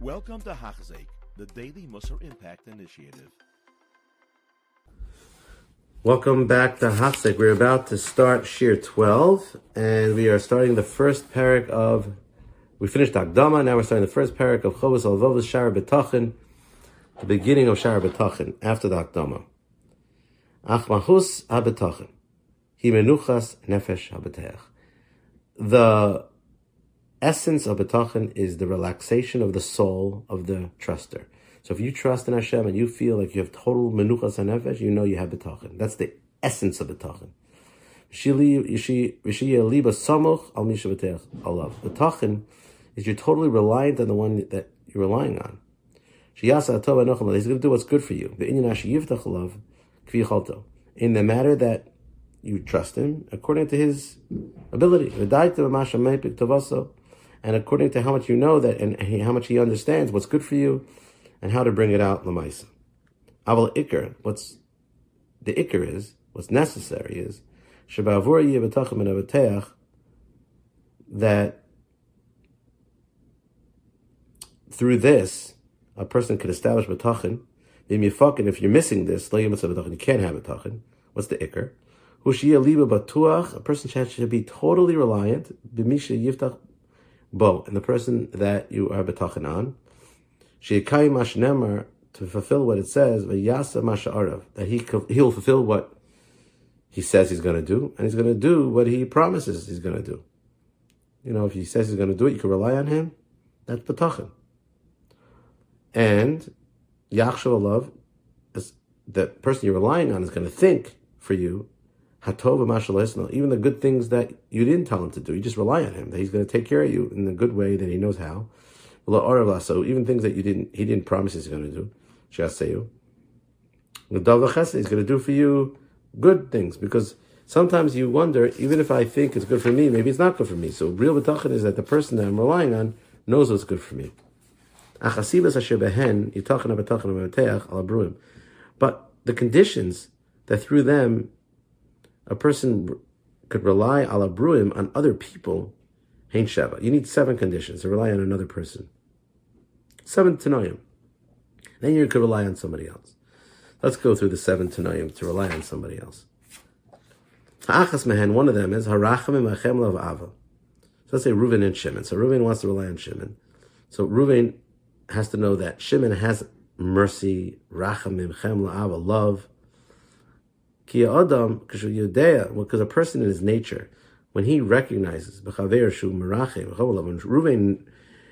Welcome to Hachzik, the Daily Musar Impact Initiative. Welcome back to Hachzik. We're about to start Shiur 12, and we are starting the first parak of. We finished Akdama, now we're starting the first parak of Chovos HaLevavos Shar Betachin, the beginning of Shar Betachin, after the Akdama. Ach Mahus HaBetachin, Hi Menuchas Nefesh HaBeteach. The essence of Betachin is the relaxation of the soul of the truster. So if you trust in Hashem and you feel like you have total menuchas and nefesh, you know you have betachin. That's the essence of betachin. Betachin is you're totally reliant on the one that you're relying on. He's going to do what's good for you. In the matter that you trust him according to his ability. And according to how much you know that and how much he understands what's good for you and how to bring it out lamaisa. Aval ikr, what's the ikr is, what's necessary is that through this a person can establish betachin. If you're missing this, you can't have betachin. What's the ikr? A person should be totally reliant bo, and the person that you are betachin on Shekai Mashnemar to fulfill what it says, Vayasa Masha'arav, that he he'll fulfill what he says he's going to do, and he's going to do what he promises he's going to do. You know, if he says he's going to do it, you can rely on him. That's betachin. And Yachshav is the person you're relying on is going to think for you. Even the good things that you didn't tell him to do, you just rely on him that he's going to take care of you in the good way that he knows how. So even things that you didn't, he didn't promise he's going to do. Is going to do for you good things because sometimes you wonder, even if I think it's good for me, maybe it's not good for me. So real betachin is that the person that I'm relying on knows what's good for me. But the conditions that through them a person could rely ala bruim on other people, hain sheva. You need seven conditions to rely on another person. Seven Tanoim. Then you could rely on somebody else. Let's go through the seven Tanoim to rely on somebody else. Mehen, one of them is Harachamim Achem Lav Ava. So let's say Reuven and Shimon. So Reuven wants to rely on Shimon. So Reuven has to know that Shimon has mercy, Rachamim, Chem love. Ki Adam, because a person in his nature, when he recognizes, B'chaver when Reuven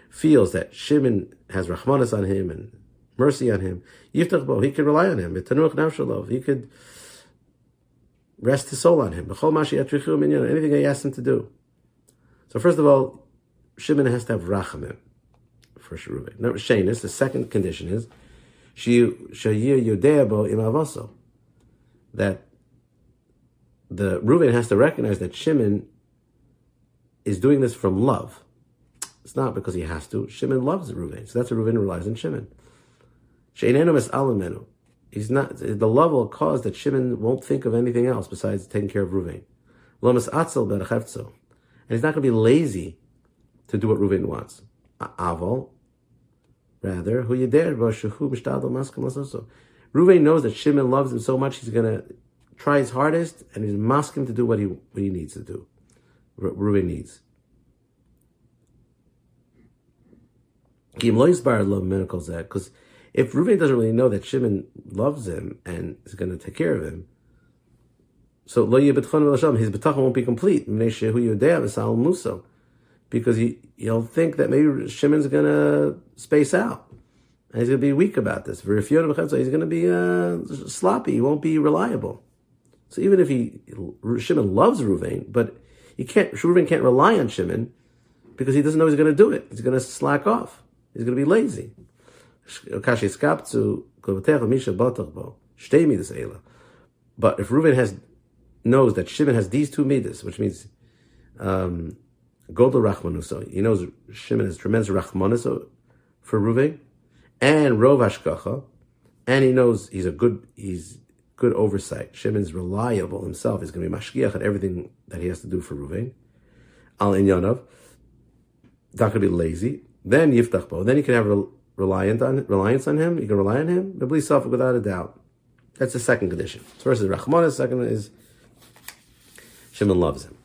feels that Shimon has Rahmanas on him and mercy on him, he could rely on him. He could rest his soul on him. Anything he asks him to do. So first of all, Shimon has to have Rachamim for Reuven. Now, Shaynus, the second condition is that the Reuven has to recognize that Shimon is doing this from love. It's not because he has to. Shimon loves Reuven, so that's why Reuven relies on Shimon. He's not the love will cause that Shimon won't think of anything else besides taking care of Reuven. And he's not going to be lazy to do what Reuven wants. Aval, rather, who you dare Reuven knows that Shimon loves him so much he's going to try his hardest and he's masking to do what he what he needs to do. Reuven needs. Because if Reuven doesn't really know that Shimon loves him and is going to take care of him, so lo his betachon won't be complete. Because he, he'll think that maybe Shimon's going to space out. And he's going to be weak about this. He's going to be uh, sloppy. He won't be reliable. So even if he Shimon loves Reuven, but he can't Reuven can't rely on Shimon because he doesn't know he's going to do it. He's going to slack off. He's going to be lazy. But if Reuven has knows that Shimon has these two midas, which means um, Godel he knows Shimon has tremendous Rachmanuso for Reuven, and Rov Ashkacha, and he knows he's a good he's good oversight. Shimon's reliable himself. He's going to be mashgiach at everything that he has to do for Reuven. Al Inyanov, not going to be lazy. Then yiftach bo. Then you can have on reliance on him. You can rely on him. Bibli safek without a doubt. That's the second condition. First is rachmanis. Second is Shimon loves him,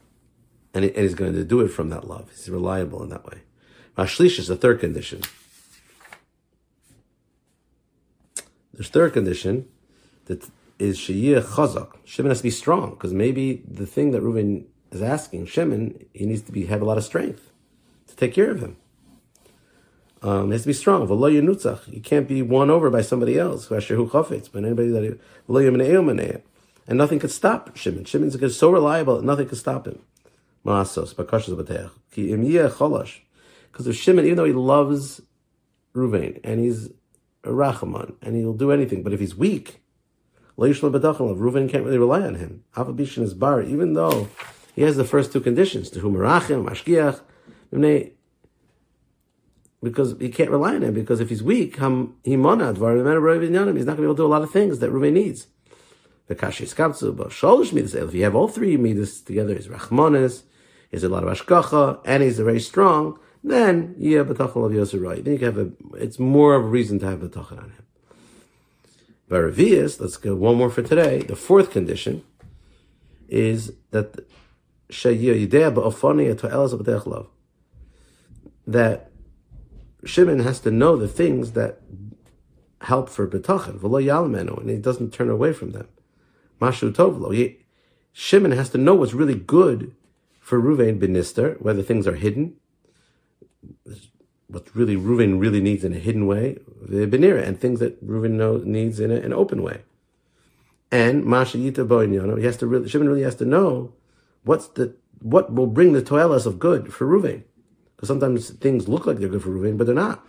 and, he, and he's going to do it from that love. He's reliable in that way. Mashlish is the third condition. The third condition that is sheyeh chazak. Shimon has to be strong because maybe the thing that Reuven is asking Shimon, he needs to be have a lot of strength to take care of him. Um, he has to be strong. You can't be won over by somebody else. But anybody that and nothing could stop Shimon. Shimon's so reliable that nothing could stop him. Because of Shimon, even though he loves Ruvain and he's Rachaman and he'll do anything, but if he's weak, Ruvain can't really rely on him. Avabishin is bar, even though he has the first two conditions, to whom Mashgiach, because he can't rely on him, because if he's weak, he he's not going to be able to do a lot of things that Ruvain needs. If you have all three midas together, he's Rachmanis, he's a lot of Ashkacha, and he's very strong, then yeah, betachon of Yosef. Then you have a. It's more of a reason to have betachon on him. Baravias, let's go one more for today. The fourth condition is that that Shimon has to know the things that help for betachan, and he doesn't turn away from them. Mashu tovlo. Shimon has to know what's really good for Ruvain benister, whether things are hidden, what really Ruvain really needs in a hidden way, the benira, and things that Ruvain know, needs in a, an open way. And Masha Yita Boinyano, he has to really, Shimon really has to know what's the, what will bring the toilas of good for Ruvain. Because sometimes things look like they're good for Ruvain, but they're not.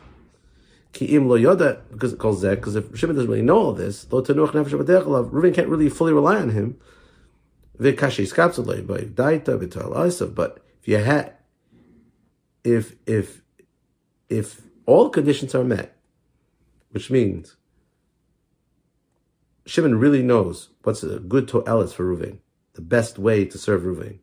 Ki'im lo yoda, because it calls that, because if Shimon doesn't really know all this, lo tenuach nefesh Ruvain can't really fully rely on him. But if you had, if if if all conditions are met, which means Shimon really knows what's a good to'elis for Ruvain, the best way to serve Ruvain.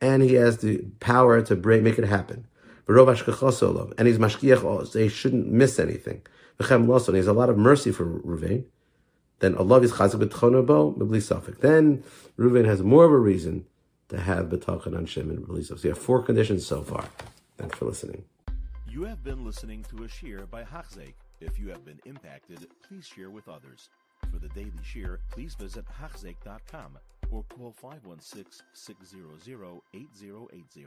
And he has the power to make it happen. And he's mashkiach, so he shouldn't miss anything. And he has a lot of mercy for Ruvain. Then Allah is chazik b'tchono Then Ruvain has more of a reason to have betachan on Shimon release. So you have four conditions so far. Thanks for listening. You have been listening to a shiur by Hachzeik. If you have been impacted, please share with others. For the daily shiur, please visit Hachzeik.com or call 516 600 8080.